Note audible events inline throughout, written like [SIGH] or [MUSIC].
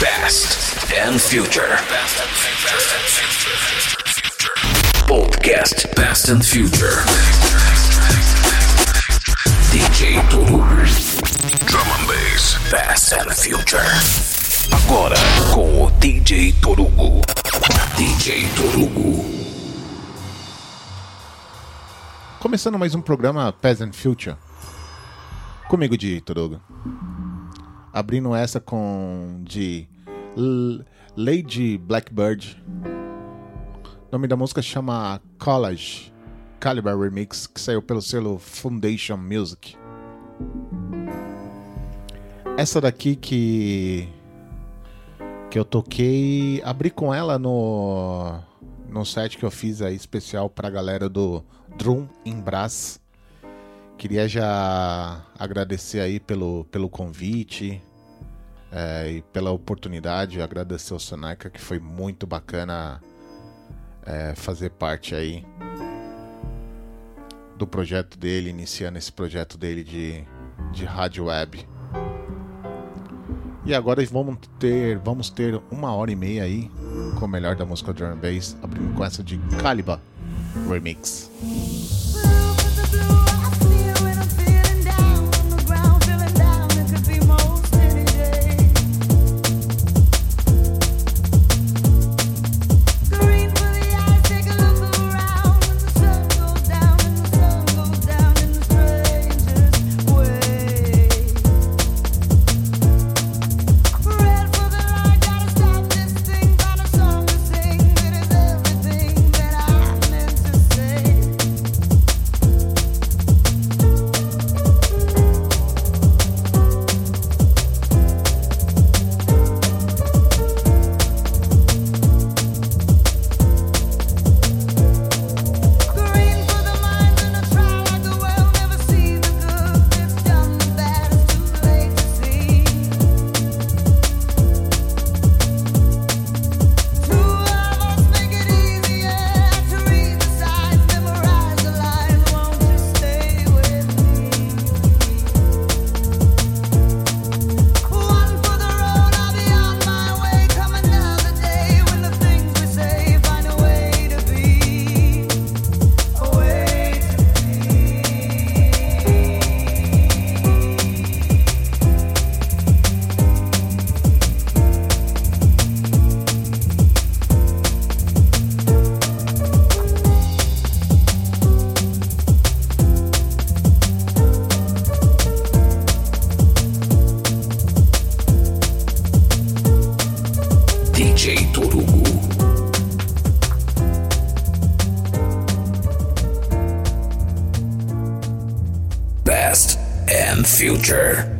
Past and Future. Podcast Past and Future. DJ Toru. Drum and Bass. Past and Future. Agora com o DJ Torugo. DJ Torugo. Começando mais um programa Peasant Future. Comigo de Torugo. Abrindo essa com de L- Lady Blackbird. O nome da música chama College Caliber Remix, que saiu pelo selo Foundation Music. Essa daqui que que eu toquei, abri com ela no no set que eu fiz aí especial pra galera do Drum em Brás. Queria já agradecer aí pelo, pelo convite é, e pela oportunidade, agradecer ao Soneca, que foi muito bacana é, fazer parte aí do projeto dele, iniciando esse projeto dele de, de rádio web. E agora vamos ter, vamos ter uma hora e meia aí com o melhor da música drum and bass, abrindo com essa de Caliba Remix. Past and Future.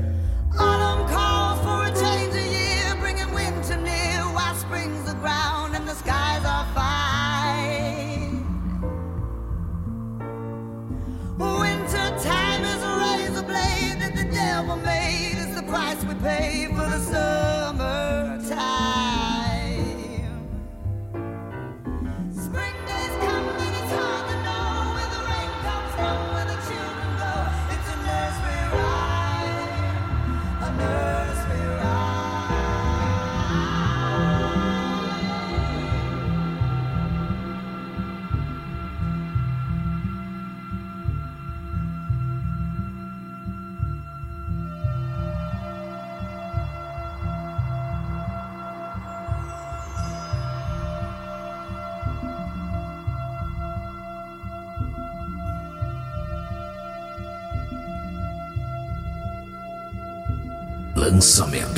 Lançamento.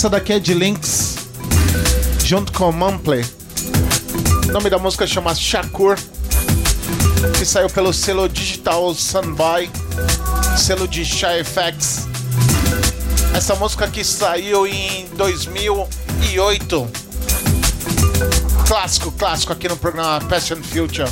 Essa daqui é de Lynx, junto com Mumpley. O nome da música chama Shakur, que saiu pelo selo digital Sunboy, selo de Shy. Essa música que saiu em 2008. Clássico, clássico aqui no programa and Future.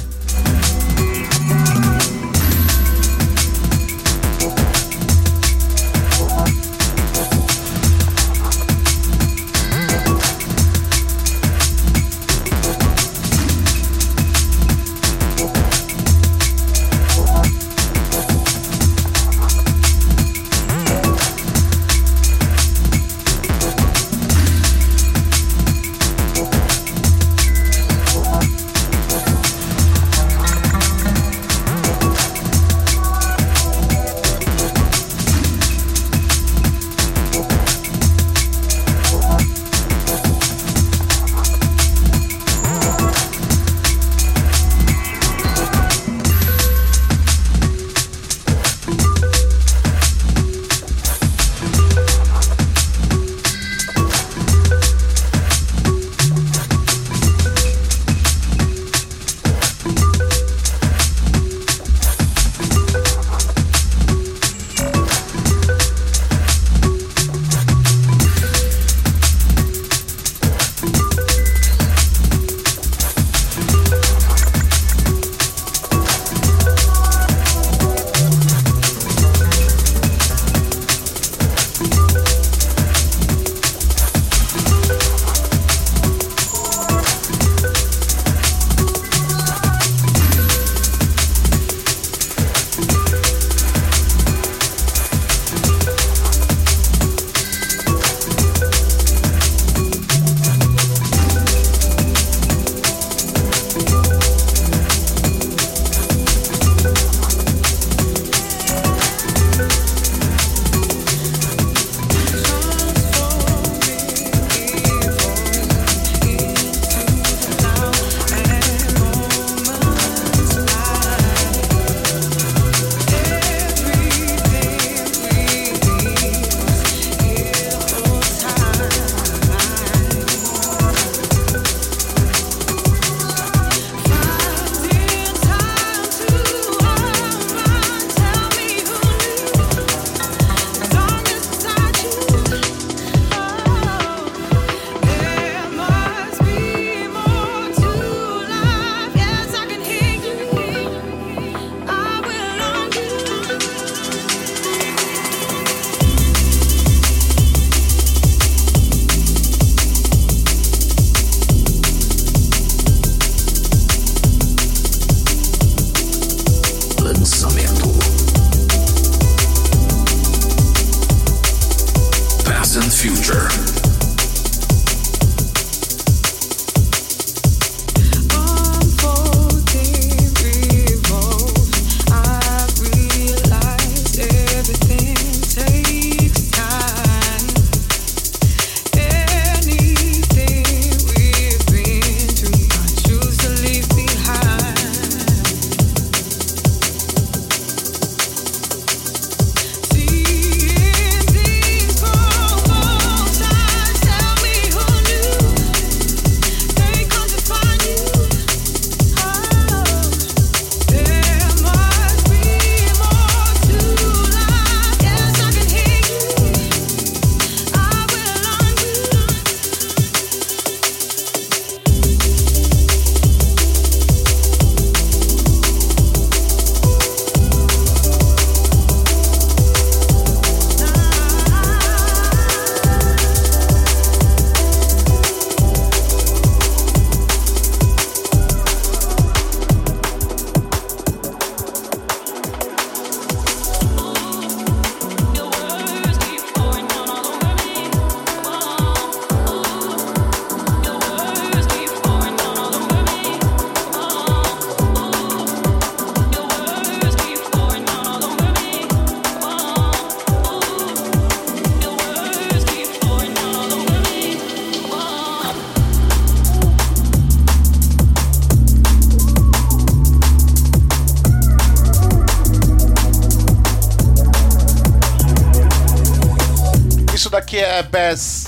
Aqui é Bass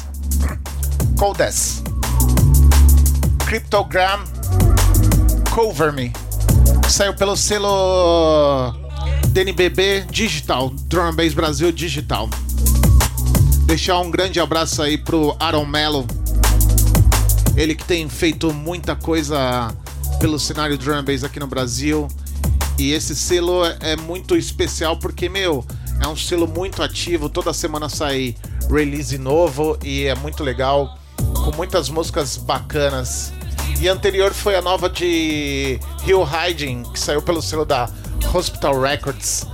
Codes. Cryptogram Cover Me. Saiu pelo selo DNBB Digital, Drum Bass Brasil Digital. Deixar um grande abraço aí pro Aaron Mello. Ele que tem feito muita coisa pelo cenário drum bass aqui no Brasil. E esse selo é muito especial porque, meu, é um selo muito ativo. Toda semana sai release novo e é muito legal. Com muitas músicas bacanas. E anterior foi a nova de Hill Hiding, que saiu pelo selo da Hospital Records.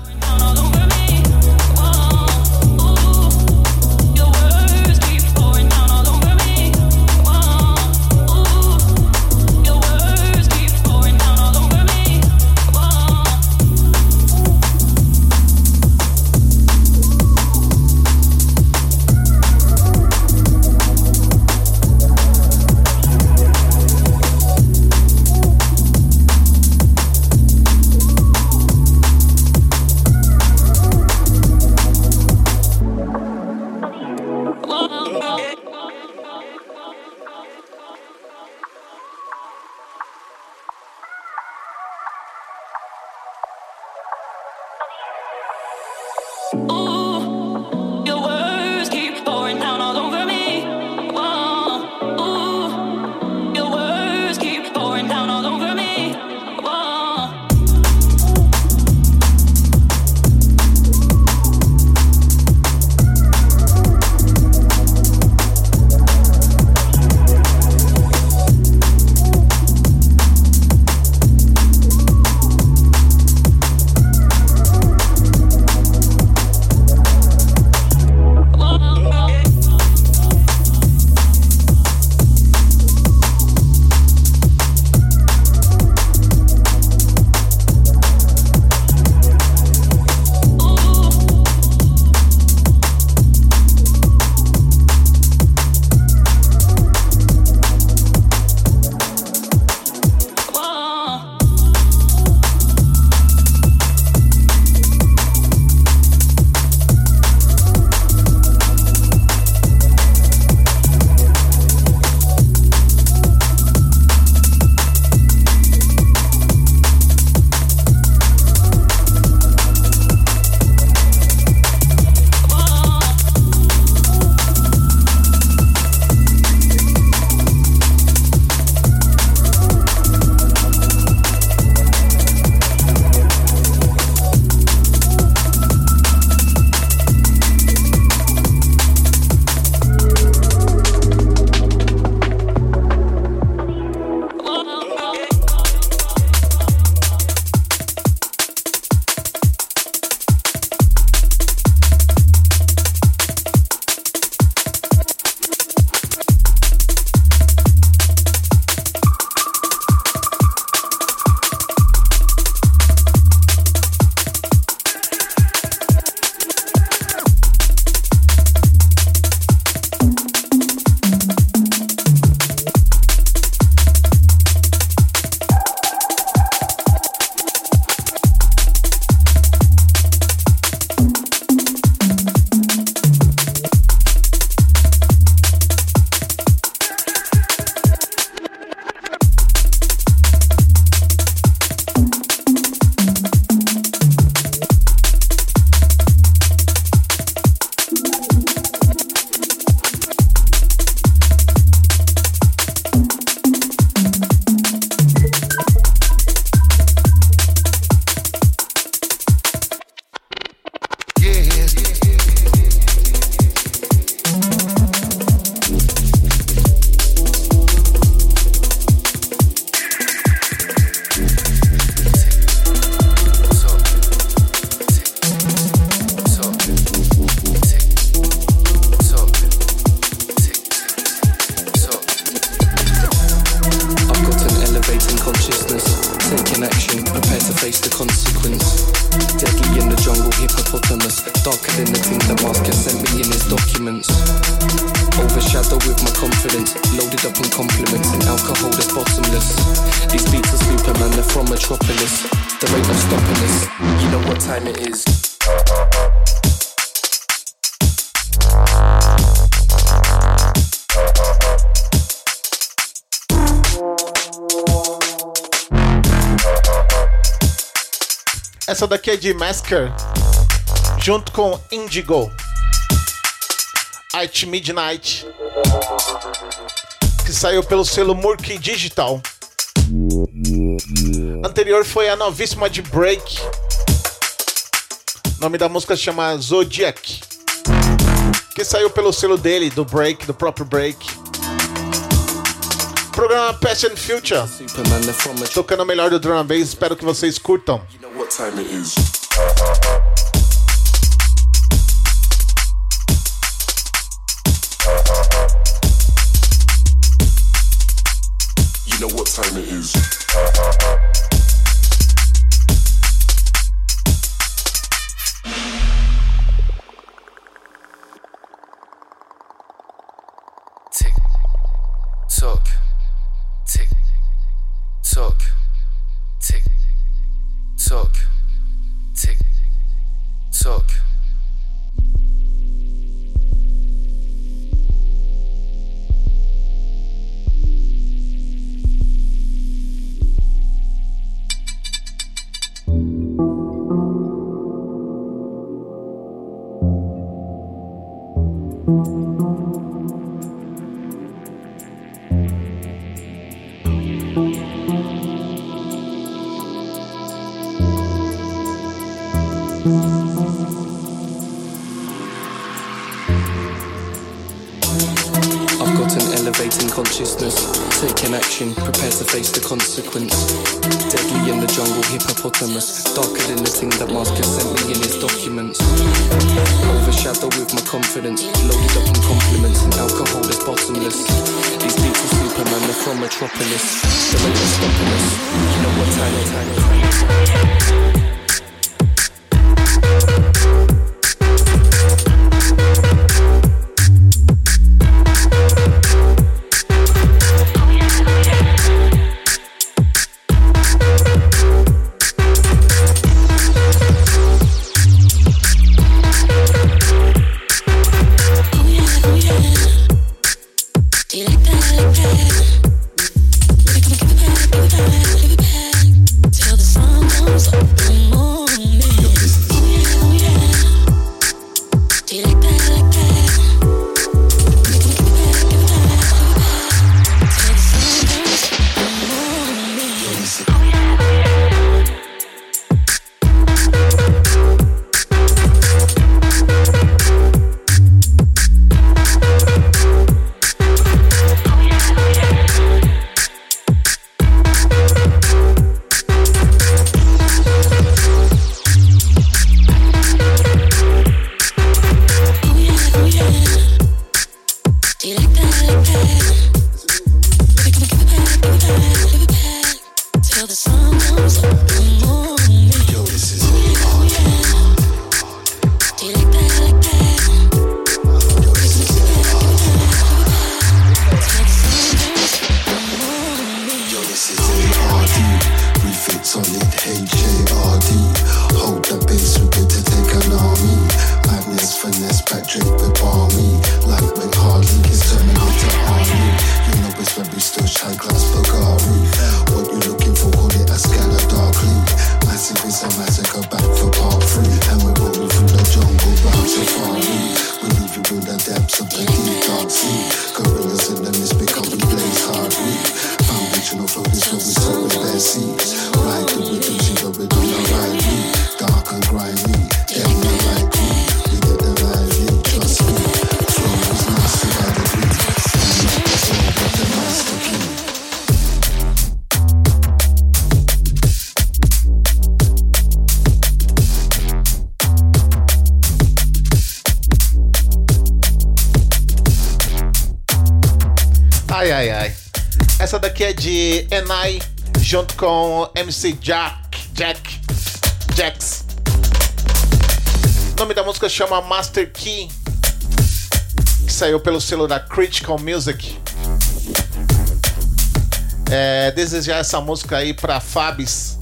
De Masker, junto com Indigo. At Midnight, que saiu pelo selo Murky Digital. Anterior foi a novíssima de Break. O nome da música se chama Zodiac, que saiu pelo selo dele, do Break, do próprio Break. Programa and Future, tocando o melhor do drum and bass, espero que vocês curtam. You know face the consequence. Deadly in the jungle, hippopotamus, darker than the thing that has sent me in his documents. Overshadowed with my confidence, loaded up in compliments and alcohol is bottomless. These are Superman, they're from Metropolis. The rate is stopping us. You know what time it is. Ai, ai, ai. Essa daqui é de Enai, junto com MC Jack, Jack, Jax. O nome da música chama Master Key, que saiu pelo selo da Critical Music. É, desejar essa música aí pra Fabs,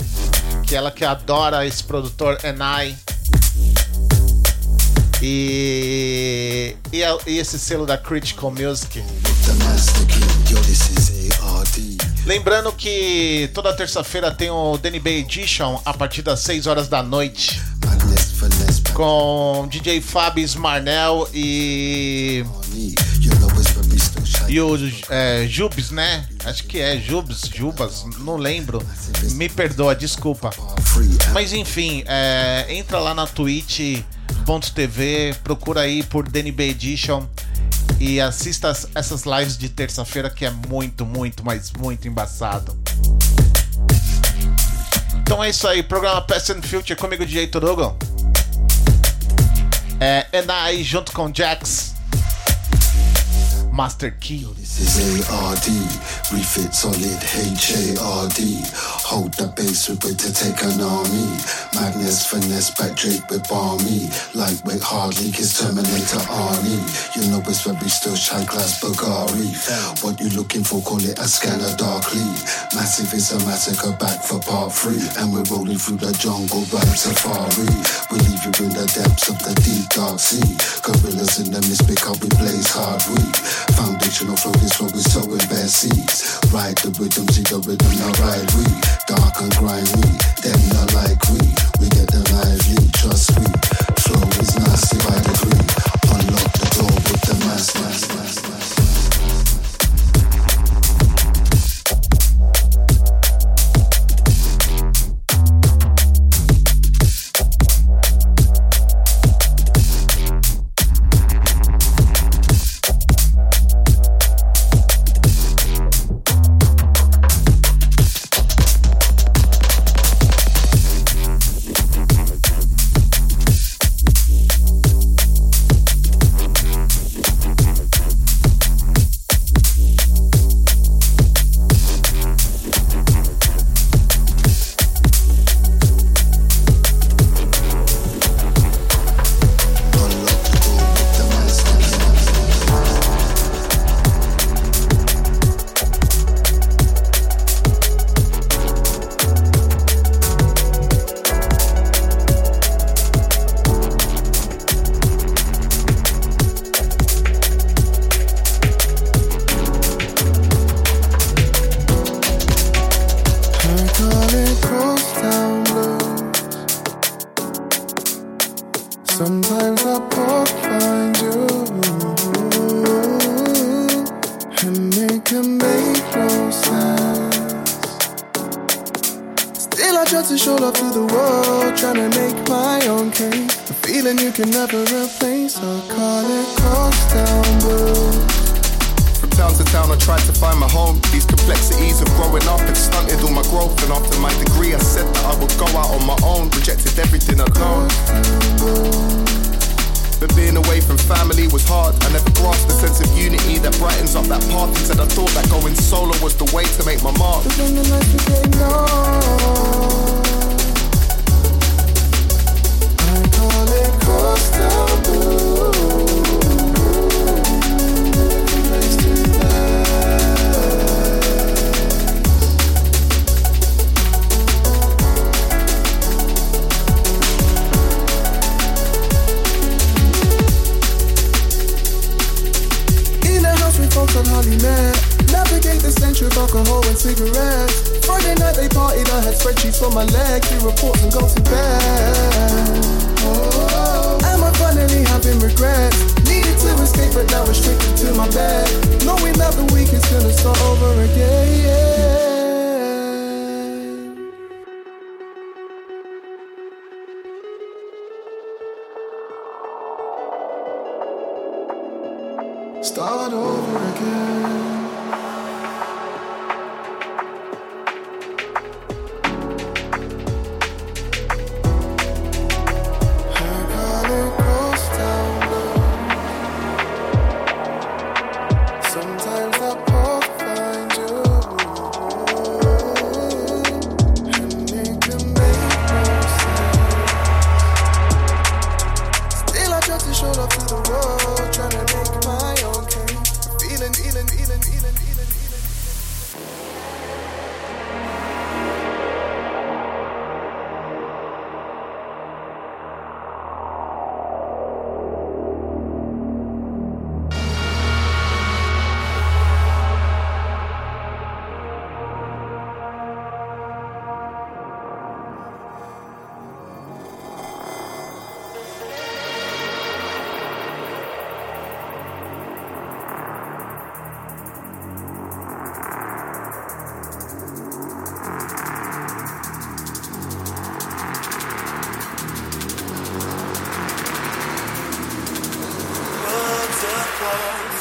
que ela que adora esse produtor Enai. E, e, a- e esse selo da Critical Music. Lembrando que toda terça-feira tem o DNB Edition a partir das 6 horas da noite com DJ Fábio Marnel e e o é, Jubes, né? Acho que é Jubes, Jubas, não lembro. Me perdoa, desculpa. Mas enfim, é, entra lá na twitch.tv, procura aí por DNB Edition e assista as- essas lives de terça-feira que é muito, muito, mas muito embaçado. Então é isso aí, programa Past and Future comigo, DJ Torugo. É Enai junto com Jax. Master Key. This is ARD, refit solid H-A-R-D. Hold the base with it to take an army. Magnus finesse back Drake with balmy. Lightweight hard leak is Terminator Arnie. You know it's very still shy glass Bulgari. What you looking for, call it a scanner darkly. Massive is a massacre back for part three. And we're rolling through the jungle rap safari. We leave you in the depths of the deep dark sea. Gorillas in the mist because we blaze hard weed. Foundational flow what we sow in bare seeds. Ride the rhythm, see the rhythm, now ride we. Dark and grimy, them not like we. We get the lively, trust we. Flow is nasty by degree. Unlock the door with the mass.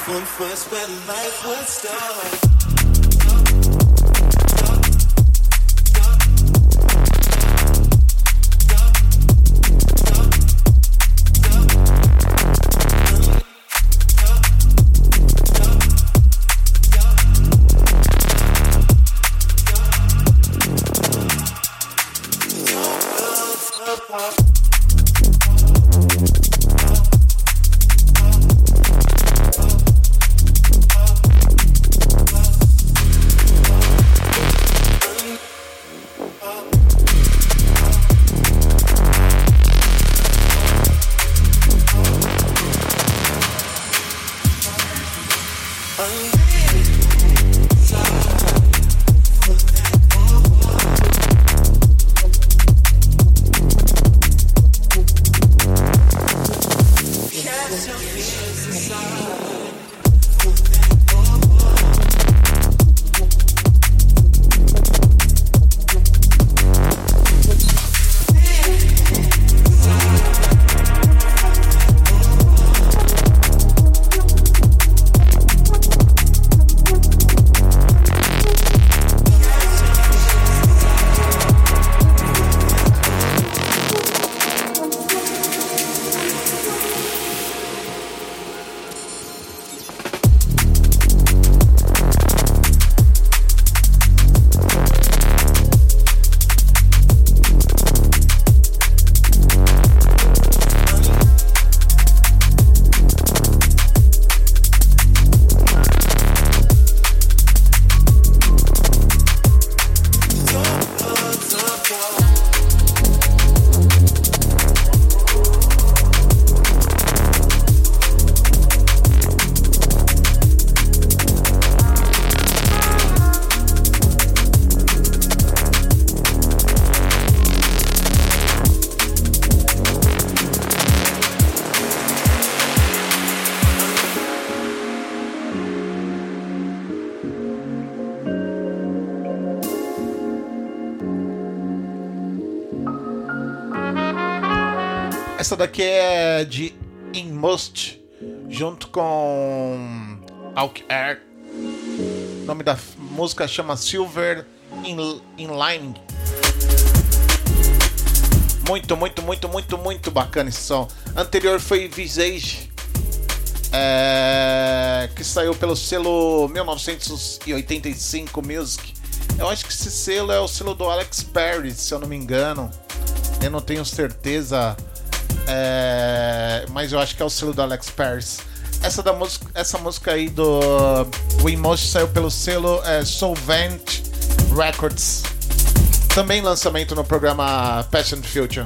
From first where life would start. Daqui é de In Must, junto com Alk Air. O nome da música chama Silver In- Inline. Muito, muito, muito, muito, muito bacana esse som. Anterior foi Visage, é, que saiu pelo selo 1985 Music. Eu acho que esse selo é o selo do Alex Perry, se eu não me engano. Eu não tenho certeza, é, mas eu acho que é o selo do Alex Paris. Essa, da música, essa música aí do We Must saiu pelo selo é, Solvent Records. Também lançamento no programa Passion Future.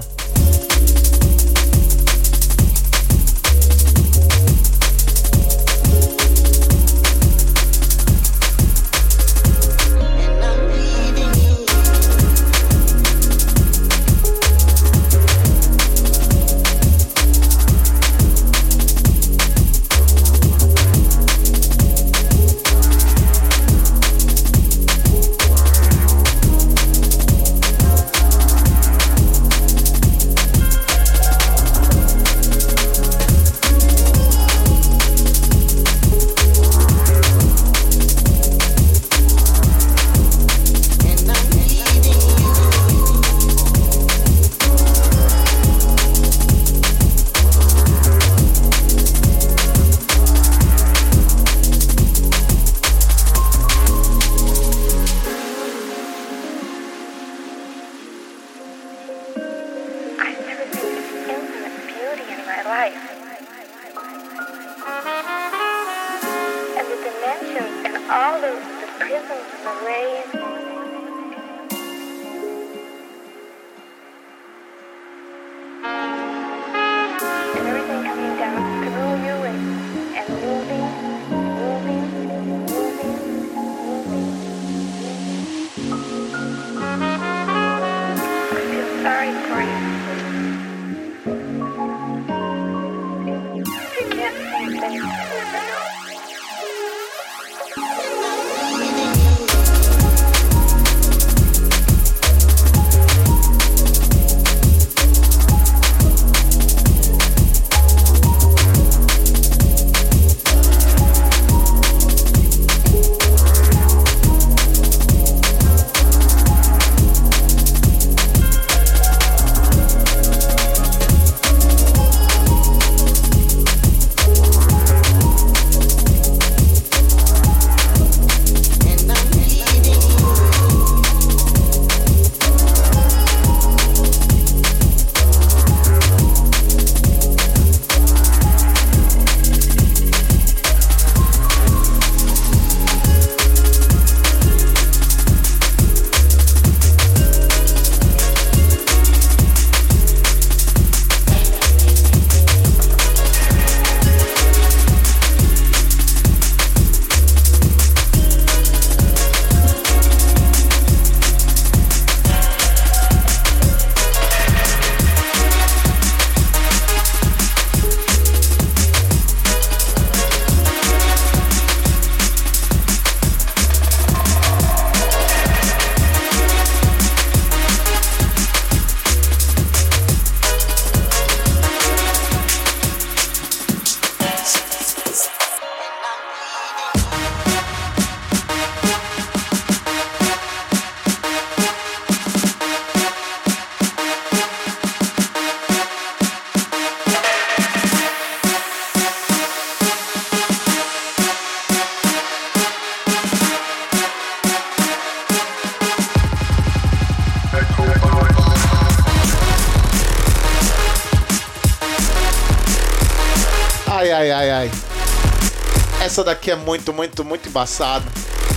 Essa daqui é muito, muito, muito embaçada.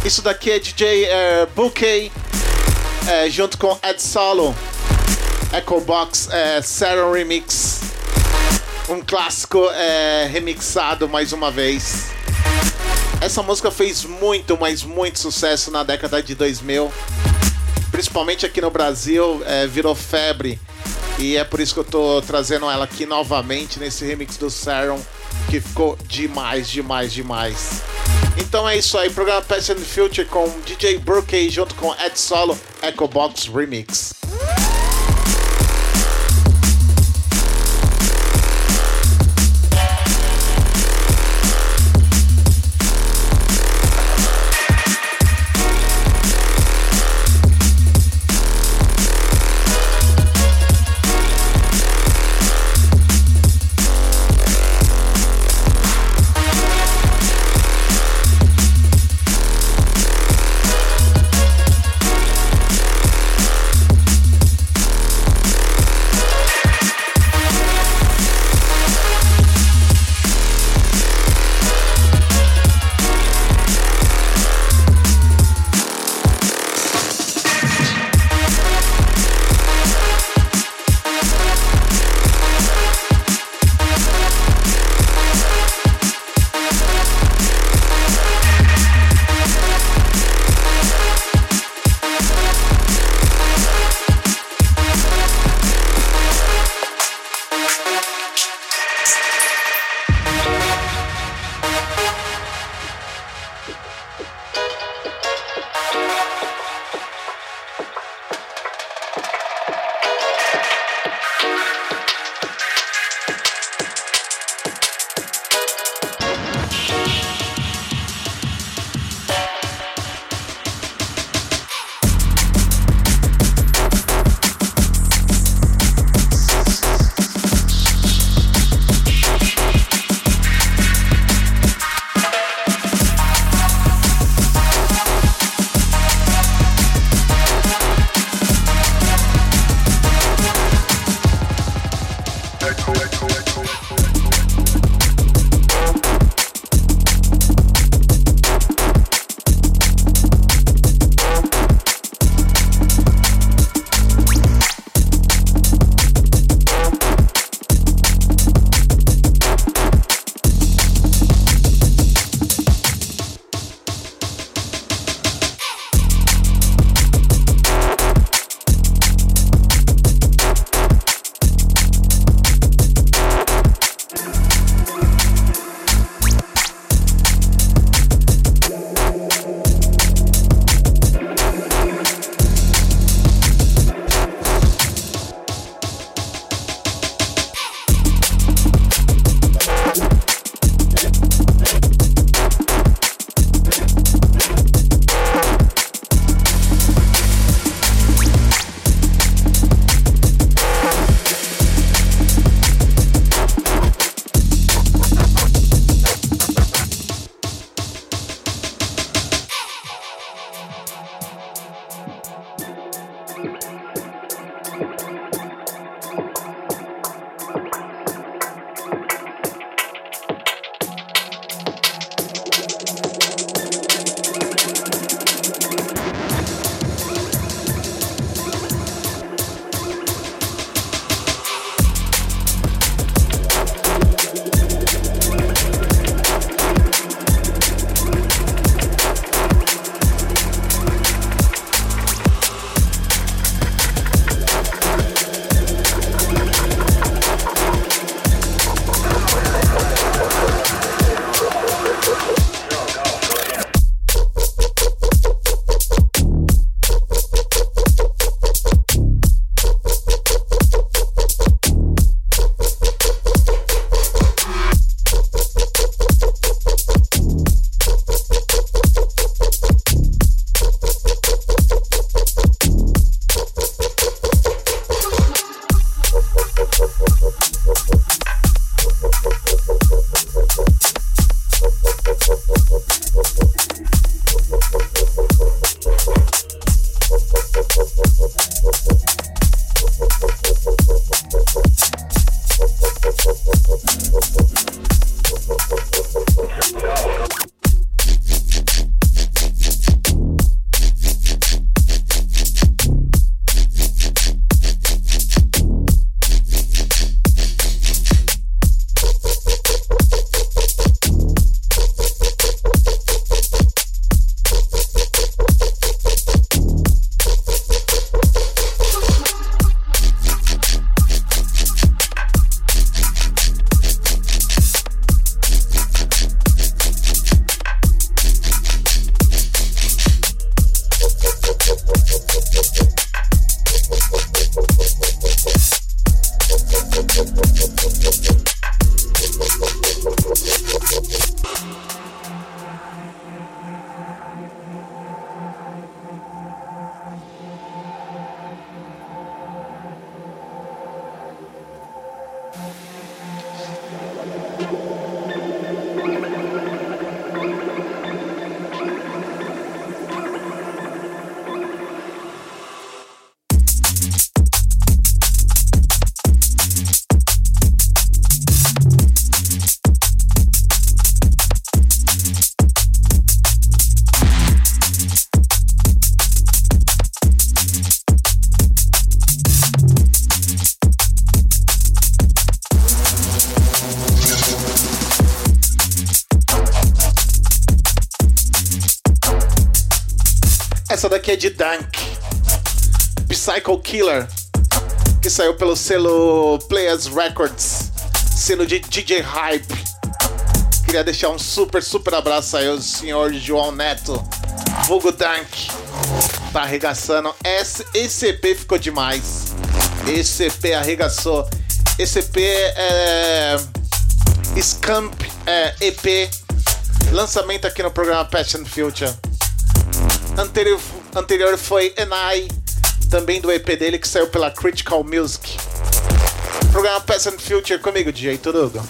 Isso daqui é DJ é, Bouquet, é, junto com Ed Solo. Echo Box é, Sarah Remix. Um clássico é, remixado mais uma vez. Essa música fez muito, mas muito sucesso na década de 2000. Principalmente aqui no Brasil, é, virou febre. E é por isso que eu tô trazendo ela aqui novamente nesse remix do Saron, que ficou demais, demais, demais. Então é isso aí, programa Past and Future com DJ Burkey junto com Ed Solo, Echo Box Remix. Killer, que saiu pelo selo Players Records, selo de DJ Hype. Queria deixar um super, super abraço aí ao senhor João Neto, vulgo Dank. Tá arregaçando. Esse, esse EP ficou demais. Esse EP arregaçou. Esse EP é. Scamp é, EP. Lançamento aqui no programa Passion Future. Anterior, anterior foi Enai também do EP dele que saiu pela Critical Music. Programa and Future comigo, DJ Turugo.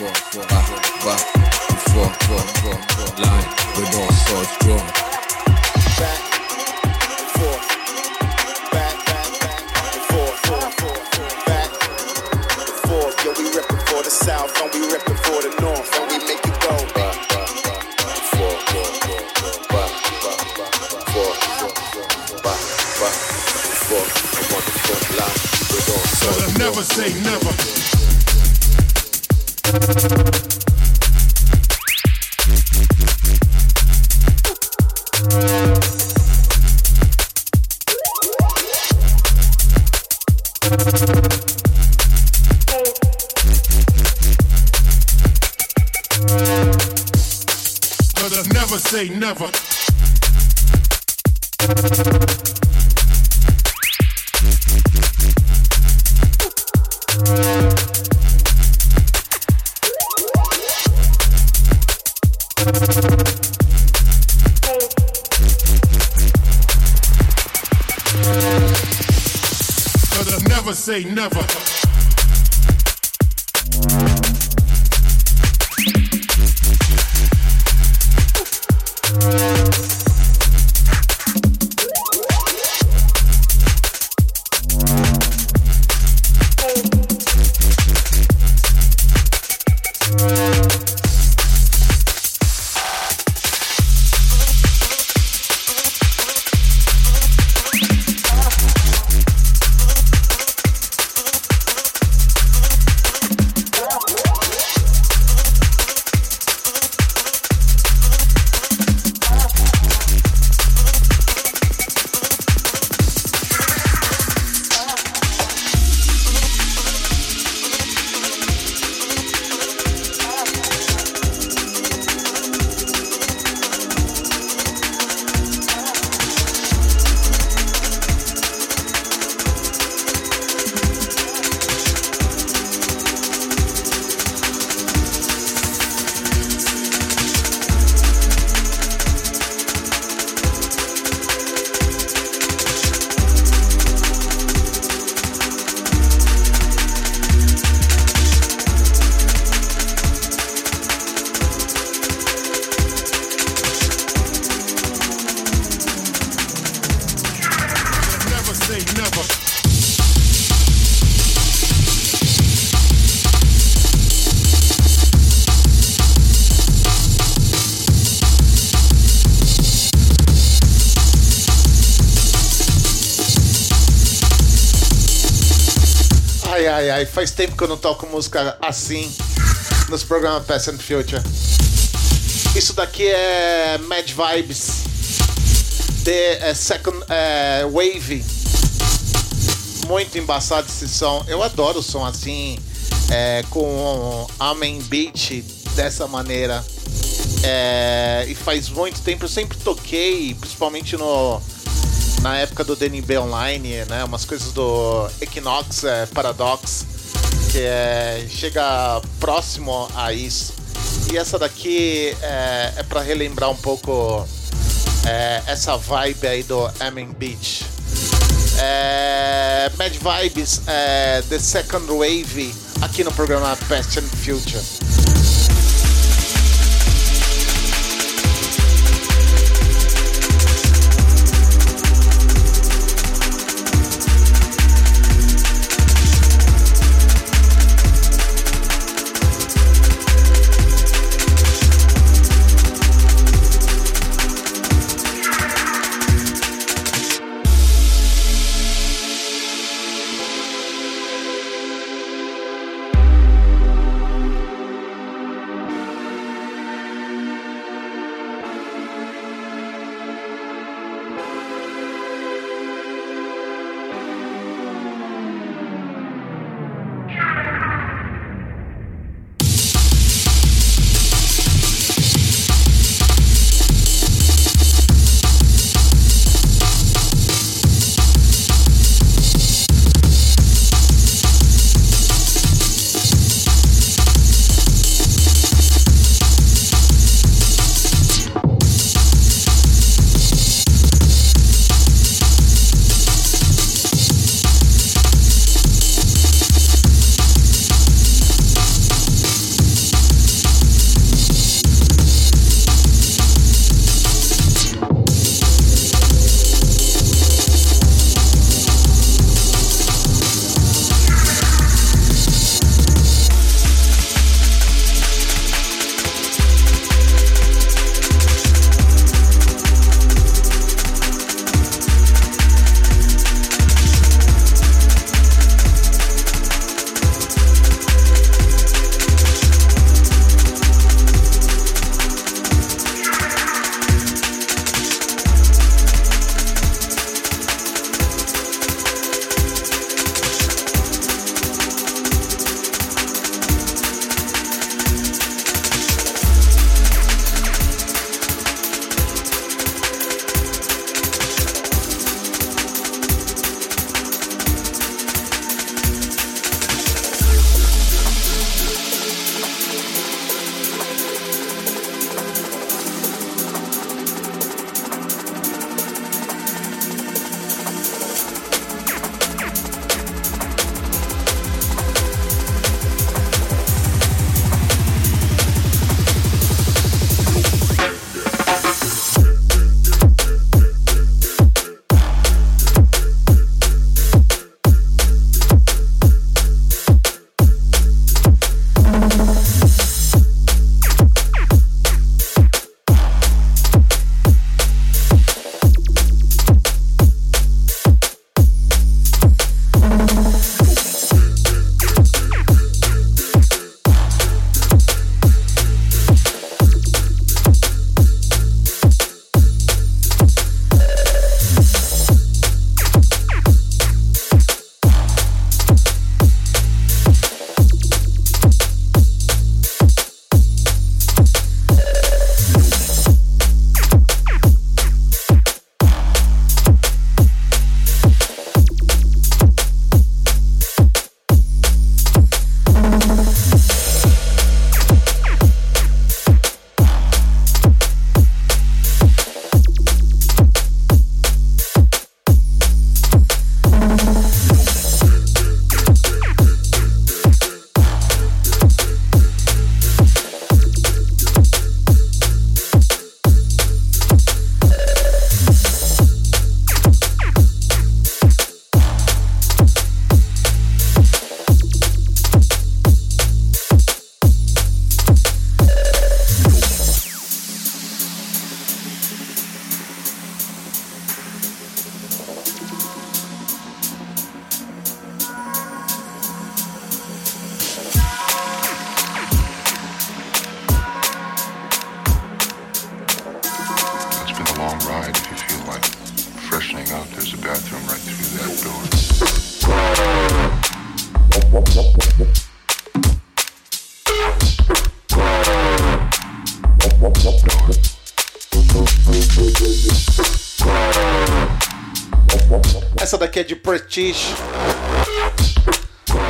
Bas, bas, je. Back, south, never say never. Thank you. Faz tempo que eu não toco música assim nos programas Past and Future. Isso daqui é Mad Vibes, The eh, Second eh, Wave. Muito embaçado esse som. Eu adoro o som assim, eh, com Amen Beat dessa maneira. Eh, e faz muito tempo, eu sempre toquei, principalmente no, na época do DNB Online, né? Umas coisas do Equinox é, Paradox, que é, chega próximo a isso. E essa daqui é, é para relembrar um pouco é, essa vibe aí do Amen Beach. É, Mad Vibes, é, The Second Wave, aqui no programa Past and Future.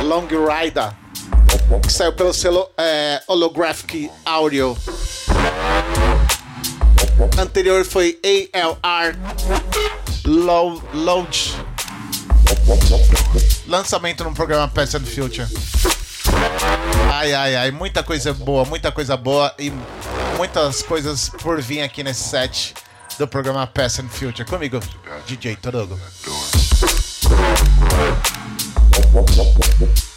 Long Rider, que saiu pelo selo é, Holographic Audio. Anterior foi ALR Load. Lançamento no programa Past and Future. Ai, ai, ai, muita coisa boa, muita coisa boa e muitas coisas por vir aqui nesse set do programa Past and Future. Comigo, DJ Torugo. Thank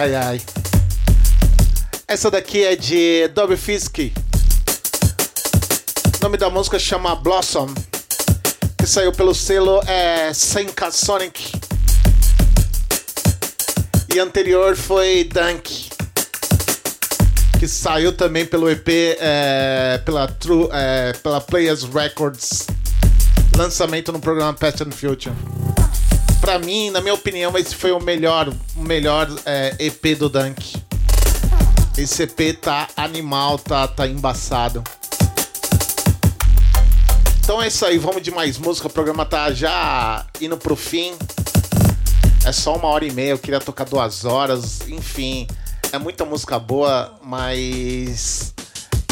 Ai, ai. Essa daqui é de Dobby Fisk. O nome da música chama Blossom. Que saiu pelo selo é, Senka Sonic. E anterior foi Dunk. Que saiu também pelo EP é, pela, True, é, pela Players Records. Lançamento no programa Past and Future. Pra mim, na minha opinião, esse foi o melhor, o melhor é, EP do Dunk. Esse EP tá animal, tá, tá embaçado. Então é isso aí, vamos de mais música. O programa tá já indo pro fim. É só uma hora e meia, eu queria tocar duas horas. Enfim, é muita música boa, mas.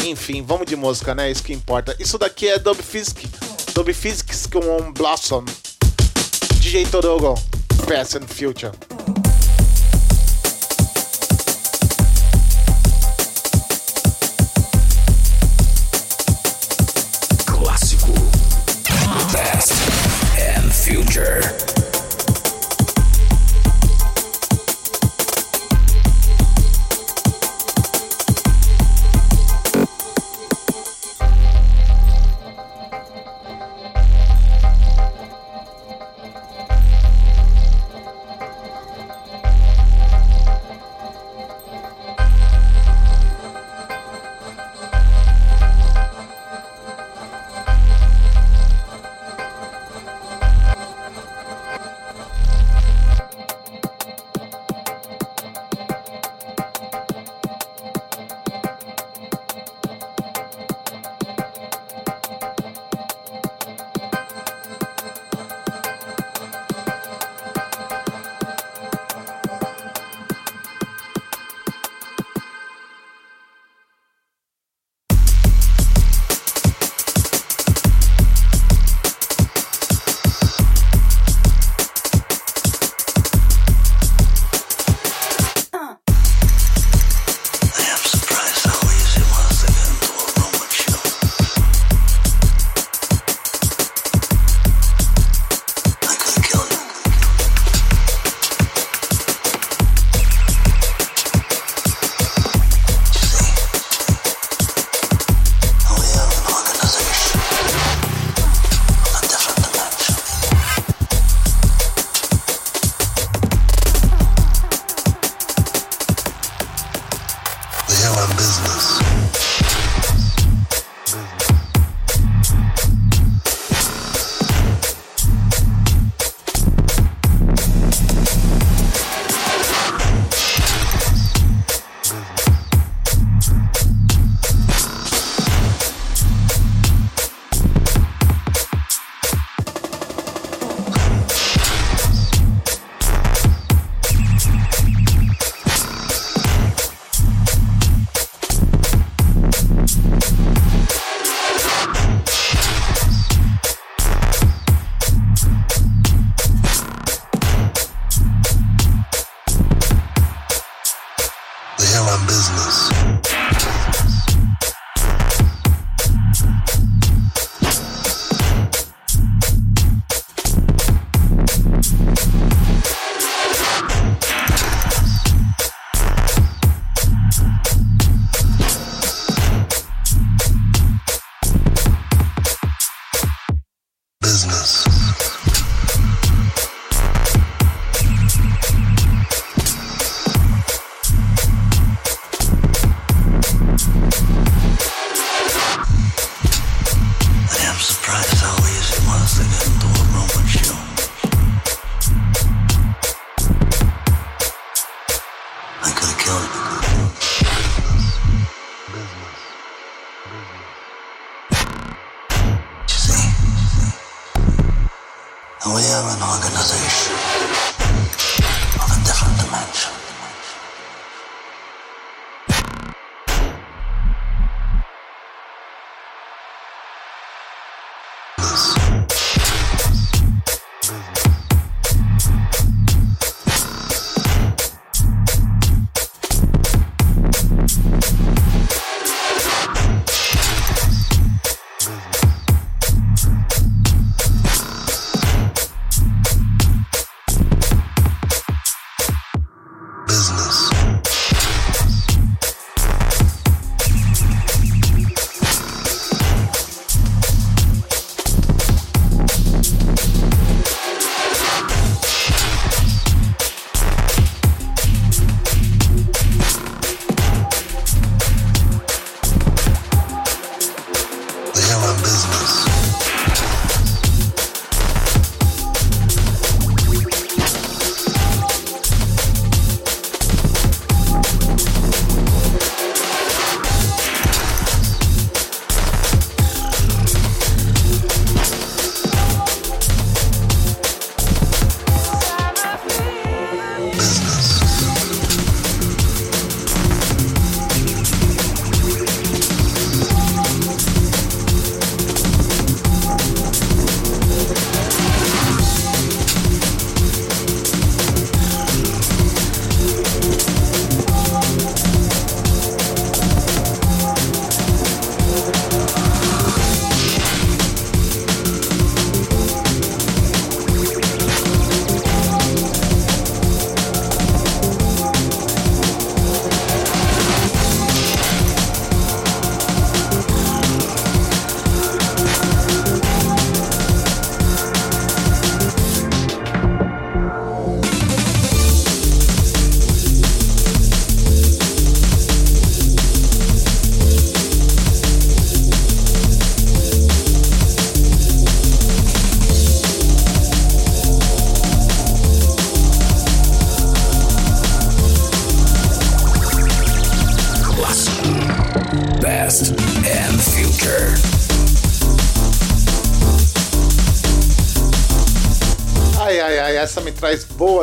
Enfim, vamos de música, né? Isso que importa. Isso daqui é Dub Physics. Dub Physics com Blossom. DJ Todogo, Past and Future.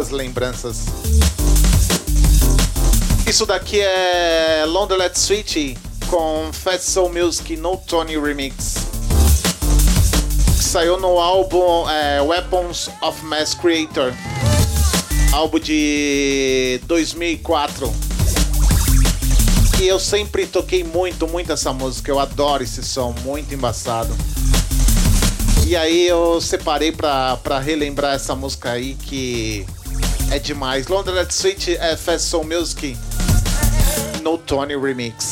Boas lembranças. Isso daqui é Londerlet Sweetie com Fast Soul Music No Tony Remix. Que saiu no álbum é, Weapons of Mass Creator. Álbum de 2004. E eu sempre toquei muito, muito essa música. Eu adoro esse som, muito embaçado. E aí eu separei pra, pra relembrar essa música aí que é demais. London Sweet é Fast Soul Music No Tony Remix.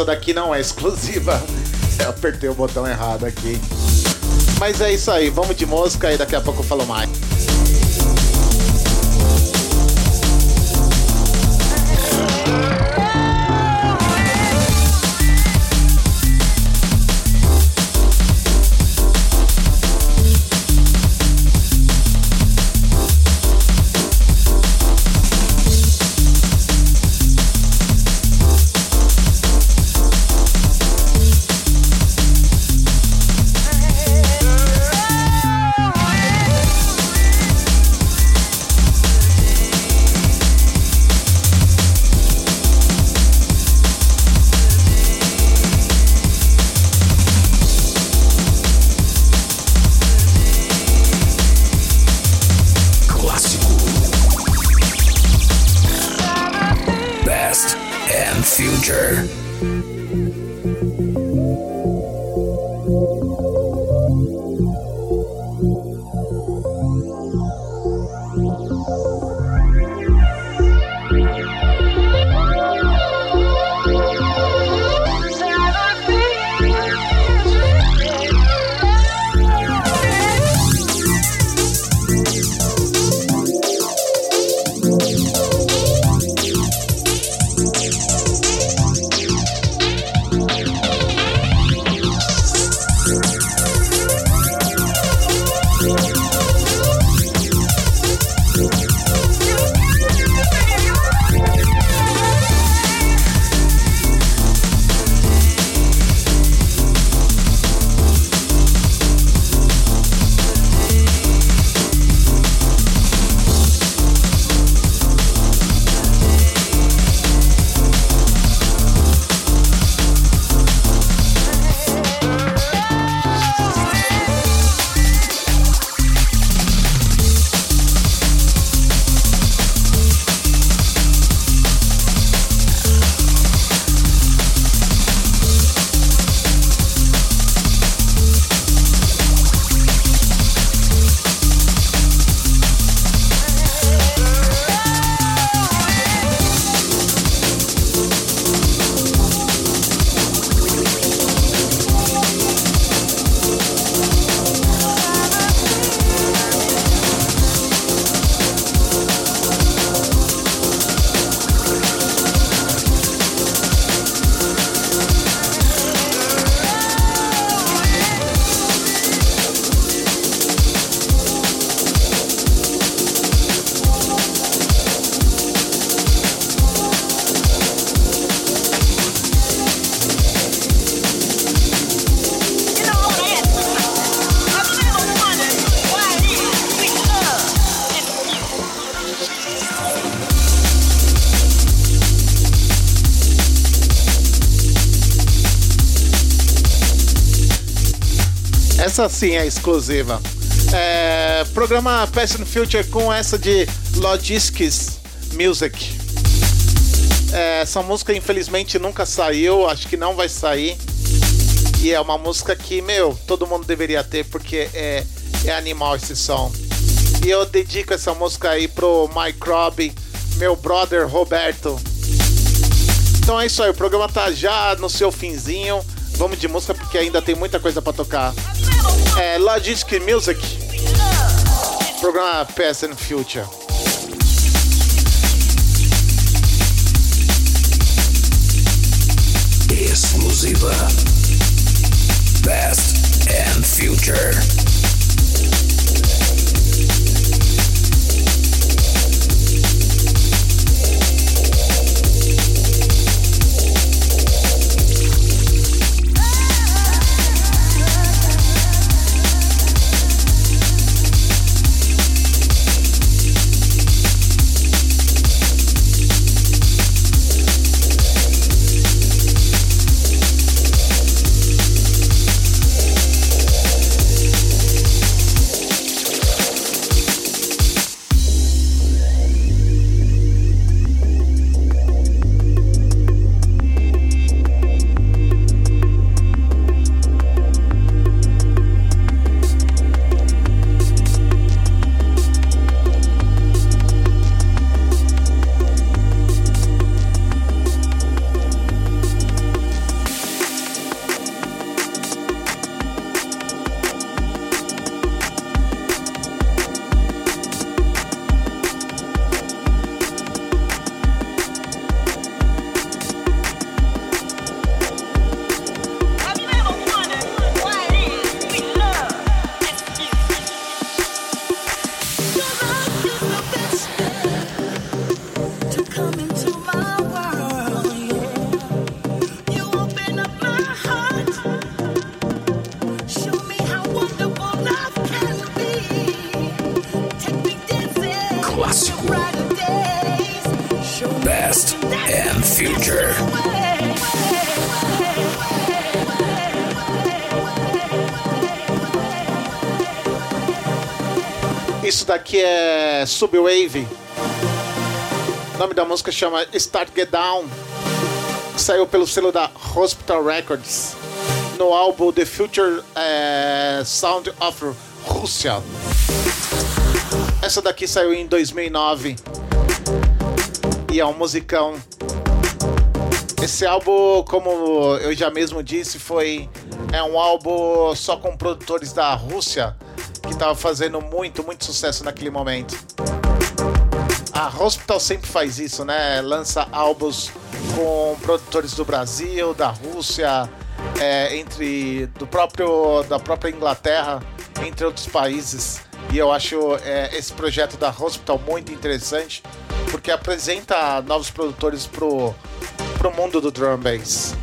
Essa daqui não é exclusiva. Eu [LAUGHS] apertei o botão errado aqui. Mas é isso aí, vamos de música e daqui a pouco eu falo mais. Essa sim é exclusiva. É, programa and Future com essa de Logistics Music. É, essa música infelizmente nunca saiu, acho que não vai sair. E é uma música que, meu, todo mundo deveria ter porque é, é animal esse som. E eu dedico essa música aí pro Microbe, meu brother Roberto. Então é isso aí, o programa tá já no seu finzinho. Vamos de música porque ainda tem muita coisa pra tocar. É Logistic Music. Programa Past and Future. Exclusiva. Past and Future. Subwave. O nome da música chama Start Get Down. Saiu pelo selo da Hospital Records no álbum The Future eh, Sound of Russia. Essa daqui saiu em 2009 e é um musicão. Esse álbum, como eu já mesmo disse, foi é um álbum só com produtores da Rússia que tava fazendo muito, muito sucesso naquele momento. A Hospital sempre faz isso, né? Lança álbuns com produtores do Brasil, da Rússia, é, entre do próprio da própria Inglaterra, entre outros países. E eu acho é, esse projeto da Hospital muito interessante porque apresenta novos produtores pro pro mundo do drum bass.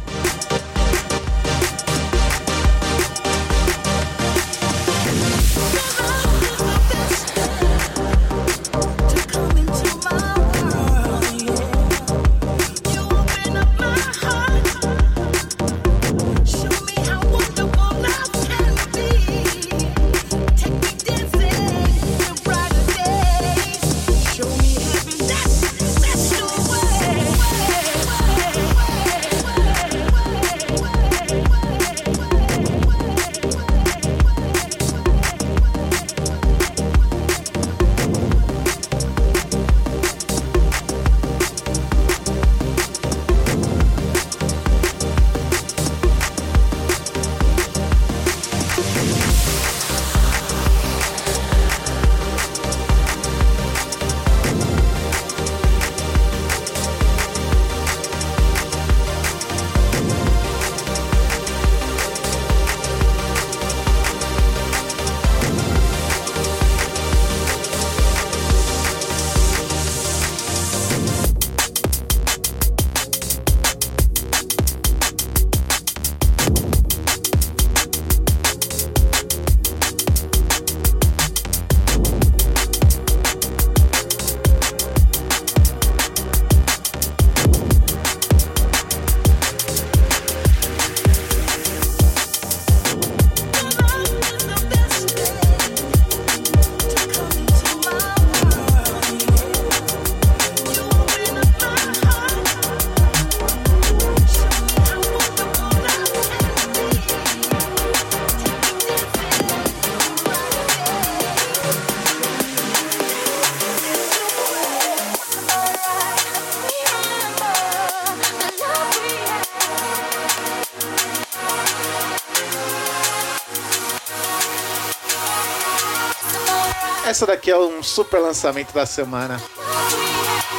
Daqui é um super lançamento da semana.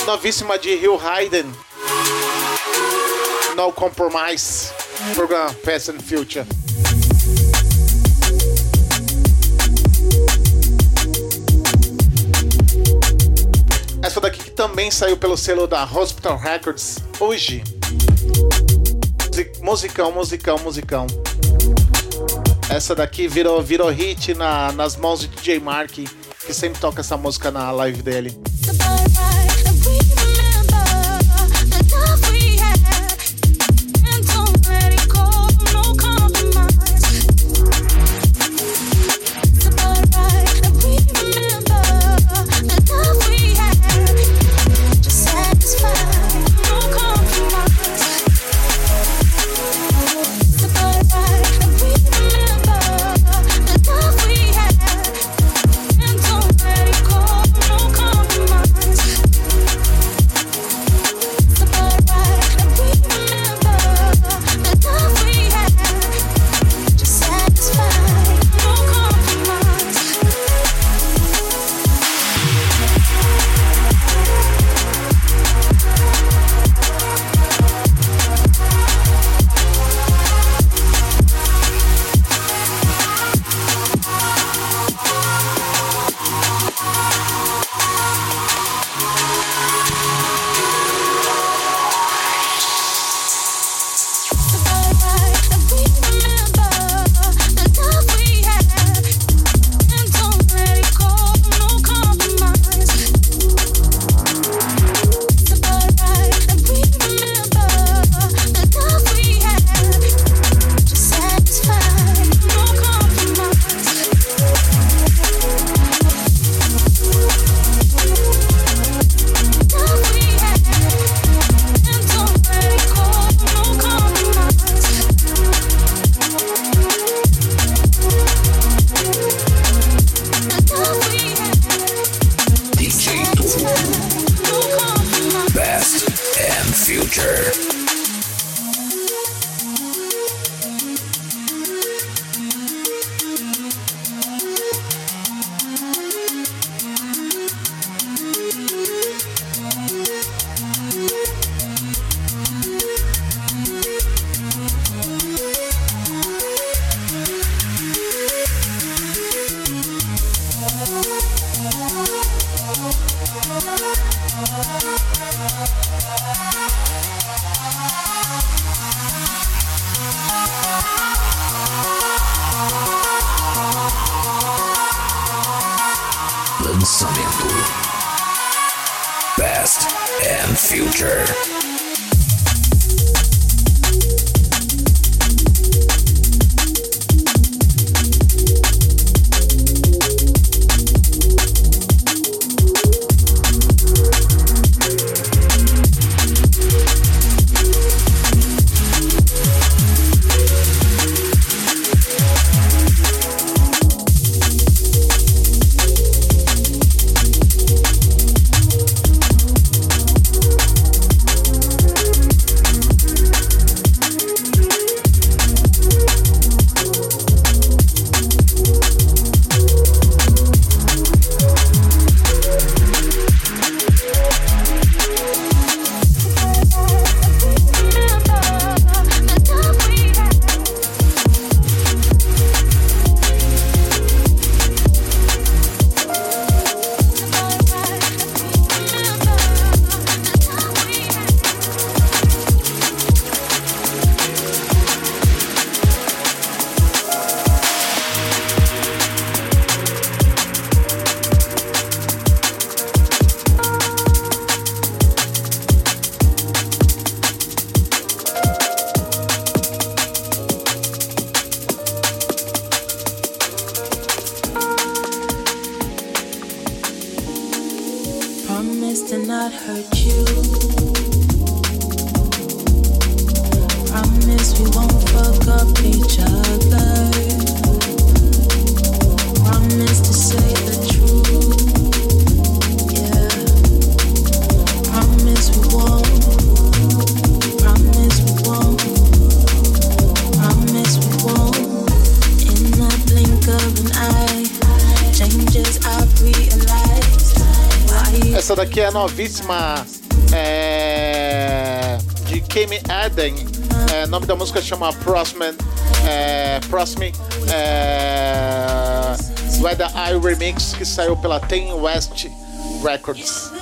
Novíssima de Hill Hayden. No Compromise. Programa Past and Future. Essa daqui que também saiu pelo selo da Hospital Records hoje. Musi- Musicão, musicão, musicão. Essa daqui virou, virou hit na- nas mãos de DJ Mark, que sempre toca essa música na live dele. Novíssima é, de Kame Eden. É, nome da música chama Prosman, é, Prosme é, Weather Eye Remix, que saiu pela Ten West Records.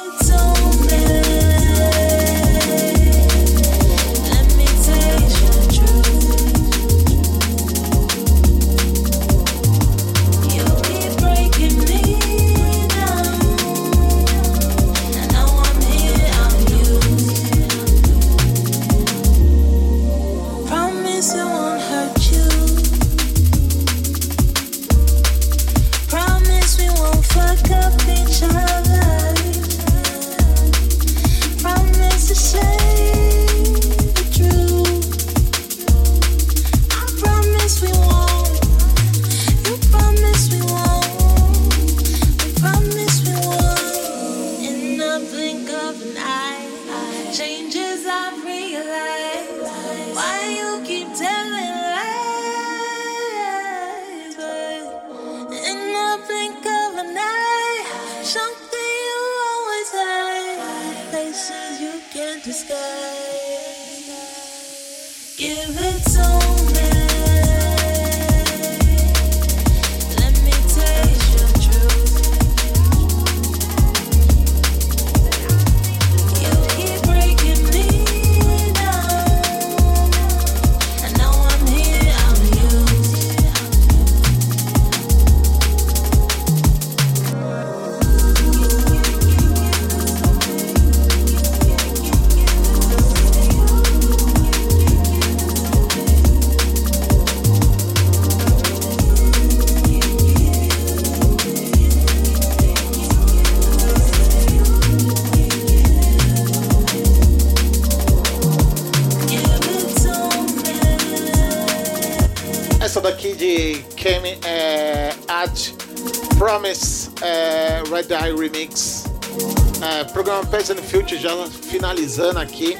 Programa Peasant Future já finalizando aqui.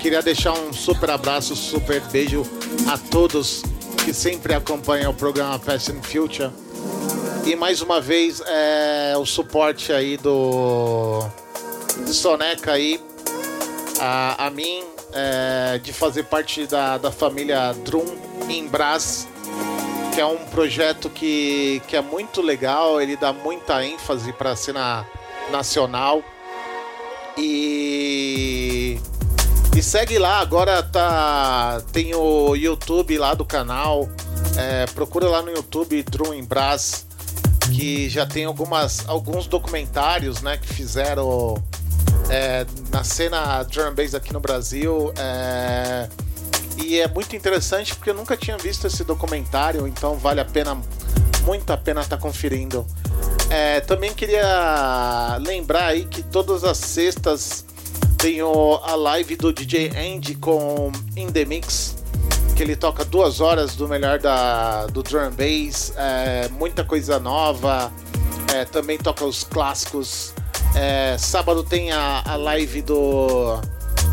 Queria deixar um super abraço, super beijo a todos que sempre acompanham o programa Peasant Future. E mais uma vez é, o suporte aí do Soneca aí a, a mim é, de fazer parte da, da família Drum em Brás, que é um projeto que, que é muito legal, ele dá muita ênfase para a cena nacional. E, e segue lá, agora tá tem o YouTube lá do canal. é, procura lá no YouTube Drum em Brás, que já tem algumas, alguns documentários né, que fizeram é, na cena drum bass aqui no Brasil. é, e é muito interessante porque eu nunca tinha visto esse documentário, então vale a pena, muito a pena estar conferindo. É, também queria lembrar aí que todas as sextas tem a live do DJ Andy com In The Mix, que ele toca duas horas do melhor da, do drum bass, é, muita coisa nova, é, também toca os clássicos. É, sábado tem a, a live do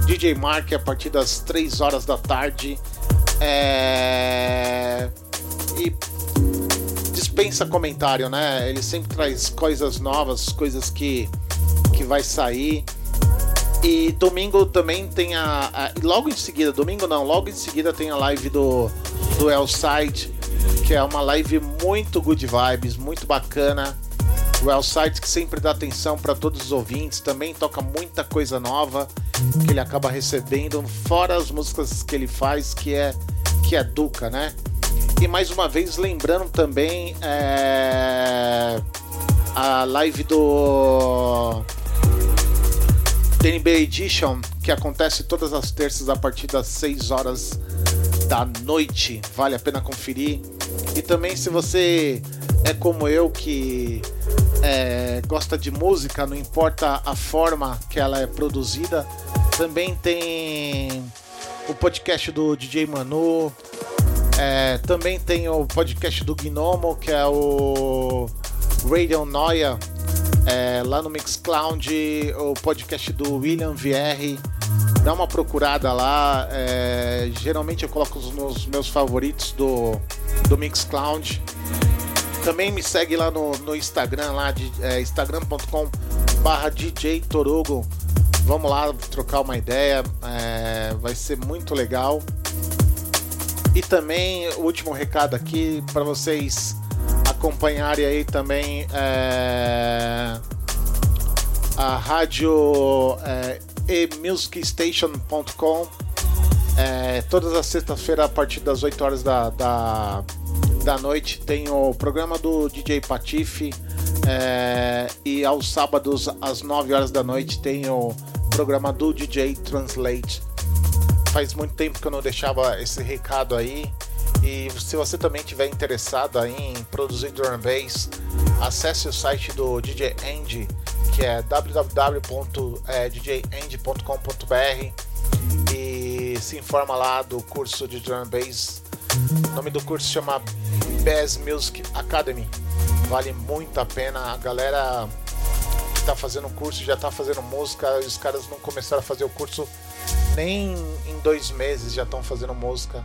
DJ Mark a partir das 3 horas da tarde. É, e dispensa comentário, né? Ele sempre traz coisas novas, coisas que, que vai sair. E domingo também tem a, a- Logo em seguida, domingo não, logo em seguida tem a live do, do Elside, que é uma live muito good vibes, muito bacana. O Elside que sempre dá atenção para todos os ouvintes, também toca muita coisa nova que ele acaba recebendo, fora as músicas que ele faz, que é, que é Duca, né? E mais uma vez lembrando também é, a live do DNB Edition, que acontece todas as terças a partir das 6 horas da noite. Vale a pena conferir. E também se você é como eu que é, gosta de música, não importa a forma que ela é produzida, também tem o podcast do DJ Manu. É, também tem o podcast do Gnomo, que é o Radio Noia, é, lá no Mixcloud, o podcast do William VR. Dá uma procurada lá. é, geralmente eu coloco os meus favoritos do, do Mixcloud. Também me segue lá no, no Instagram, lá de é, instagram.com barra DJ Torugo. Vamos lá trocar uma ideia, é, vai ser muito legal. E também o último recado aqui para vocês acompanharem aí também é, a rádio é, emusicstation.com é, todas as sextas-feiras a partir das 8 horas da, da, da noite tem o programa do DJ Patife é, e aos sábados às 9 horas da noite tem o programa do DJ Translate. Faz muito tempo que eu não deixava esse recado aí. E se você também tiver interessado em produzir drum bass, acesse o site do DJ Andy, que é www.djend.com.br e se informa lá do curso de drum bass. O nome do curso chama Bass Music Academy. Vale muito a pena. A galera que tá fazendo o curso já tá fazendo música. Os caras não começaram a fazer o curso nem em dois meses, já estão fazendo música.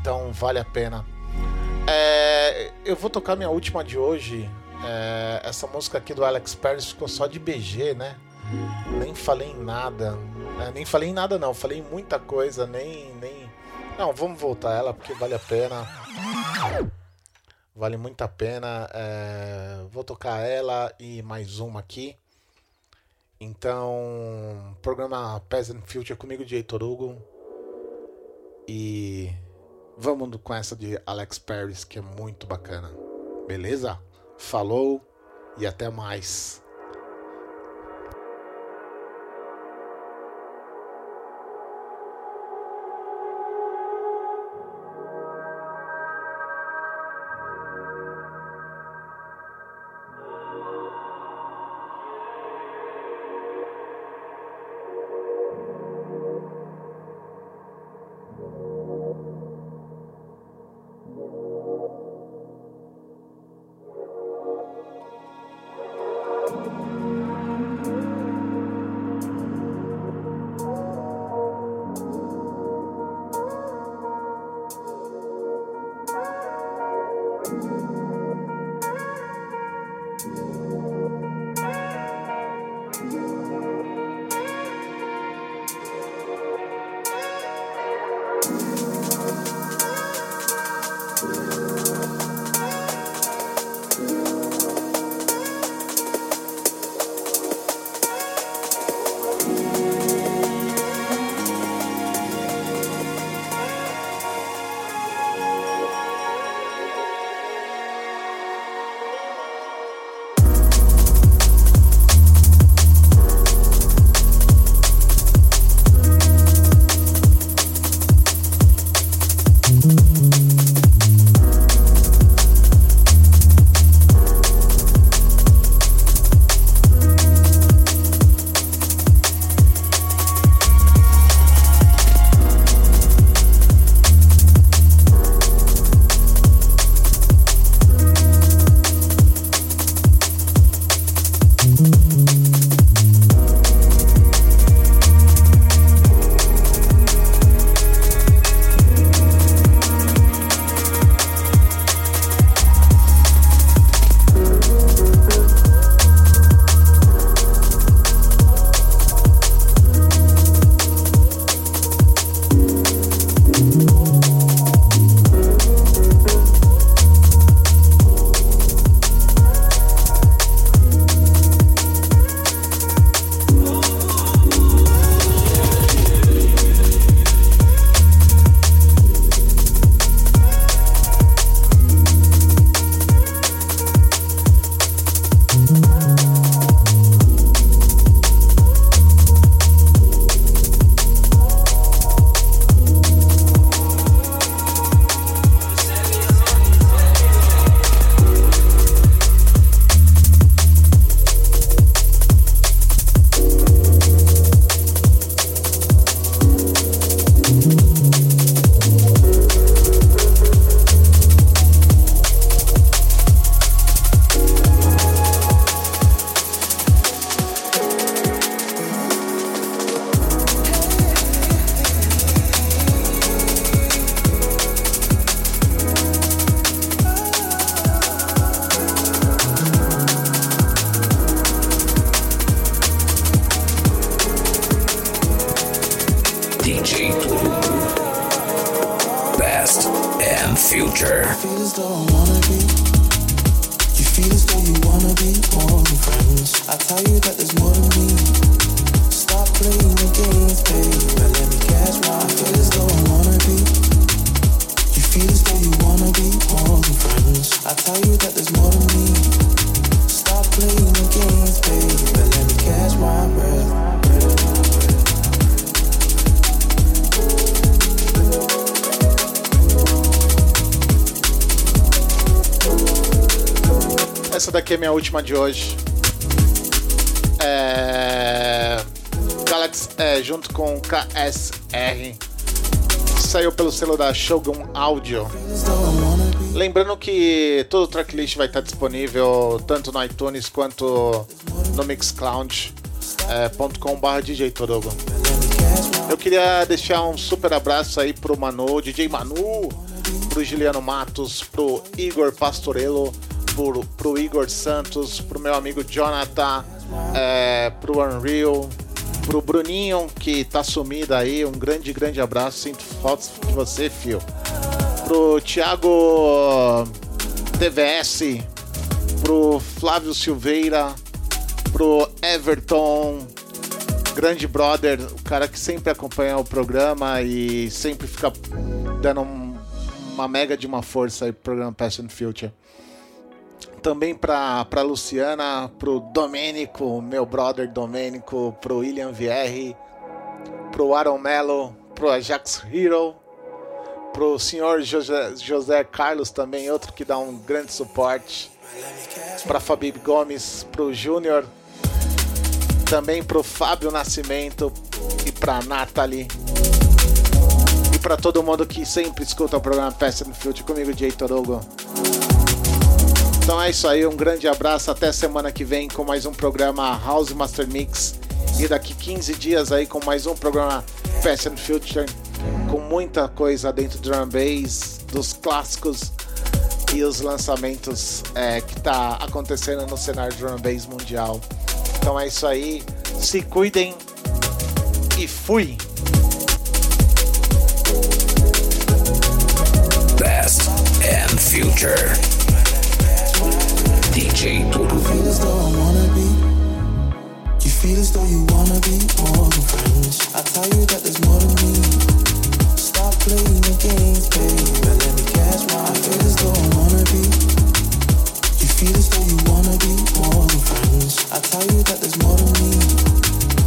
Então vale a pena. É, eu vou tocar minha última de hoje. É, essa música aqui do Alex Paris ficou só de BG, né? Nem falei em nada. É, nem falei em nada não, falei em muita coisa, nem. nem... Não, vamos voltar ela porque vale a pena. Vale muito a pena. É, Vou tocar ela e mais uma aqui. Então, programa Peasant Future comigo, de Heitor Hugo. E vamos com essa de Alex Paris, que é muito bacana. Beleza? Falou e até mais. Essa daqui é minha última de hoje. É... Galaxy é, junto com KSR. Saiu pelo selo da Shogun Audio. Lembrando que todo o tracklist vai estar disponível tanto no iTunes quanto no mixcloud.com.br DJ Todogo. Eu queria deixar um super abraço aí pro Manu, DJ Manu, pro Juliano Matos, pro Igor Pastorello, pro, pro Igor Santos, pro meu amigo Jonathan, é, pro Unreal, pro Bruninho que tá sumido aí, um grande, grande abraço, sinto falta de você, fio. Pro Thiago TVS, pro Flávio Silveira, pro Everton, grande brother, o cara que sempre acompanha o programa e sempre fica dando um- uma mega de uma força aí pro programa Passion Future. Também pra, pra Luciana, pro Domênico, meu brother Domênico, pro William Vierre, pro Aaron Mello, pro Ajax Hero, pro senhor José, José Carlos também, outro que dá um grande suporte, pra Fabi Gomes, pro Júnior, também pro Fábio Nascimento e pra Nathalie. E pra todo mundo que sempre escuta o programa Fast and Future comigo, Jay Torugo. Então é isso aí, um grande abraço, até semana que vem com mais um programa House Master Mix. E daqui 15 dias aí com mais um programa Fast and Future, com muita coisa dentro do drum bass, dos clássicos e os lançamentos é, que tá acontecendo no cenário drum bass mundial. Então é isso aí, se cuidem e fui! Past and future. DJ Turubu. feel as though I wanna be. You feel as though you wanna be more than friends. I tell you that there's more than me. Stop playing the games. But let me catch my. I feel as though I wanna be. You feel as though you wanna be more than friends. I tell you that there's more than me.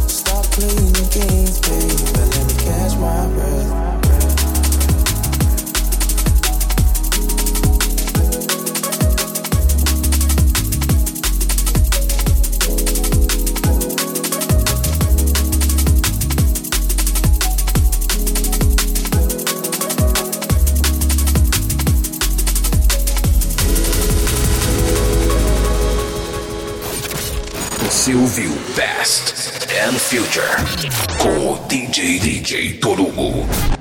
Stop playing the games. But let me catch my breath. Ouviu Past and Future com o DJ DJ Torugo.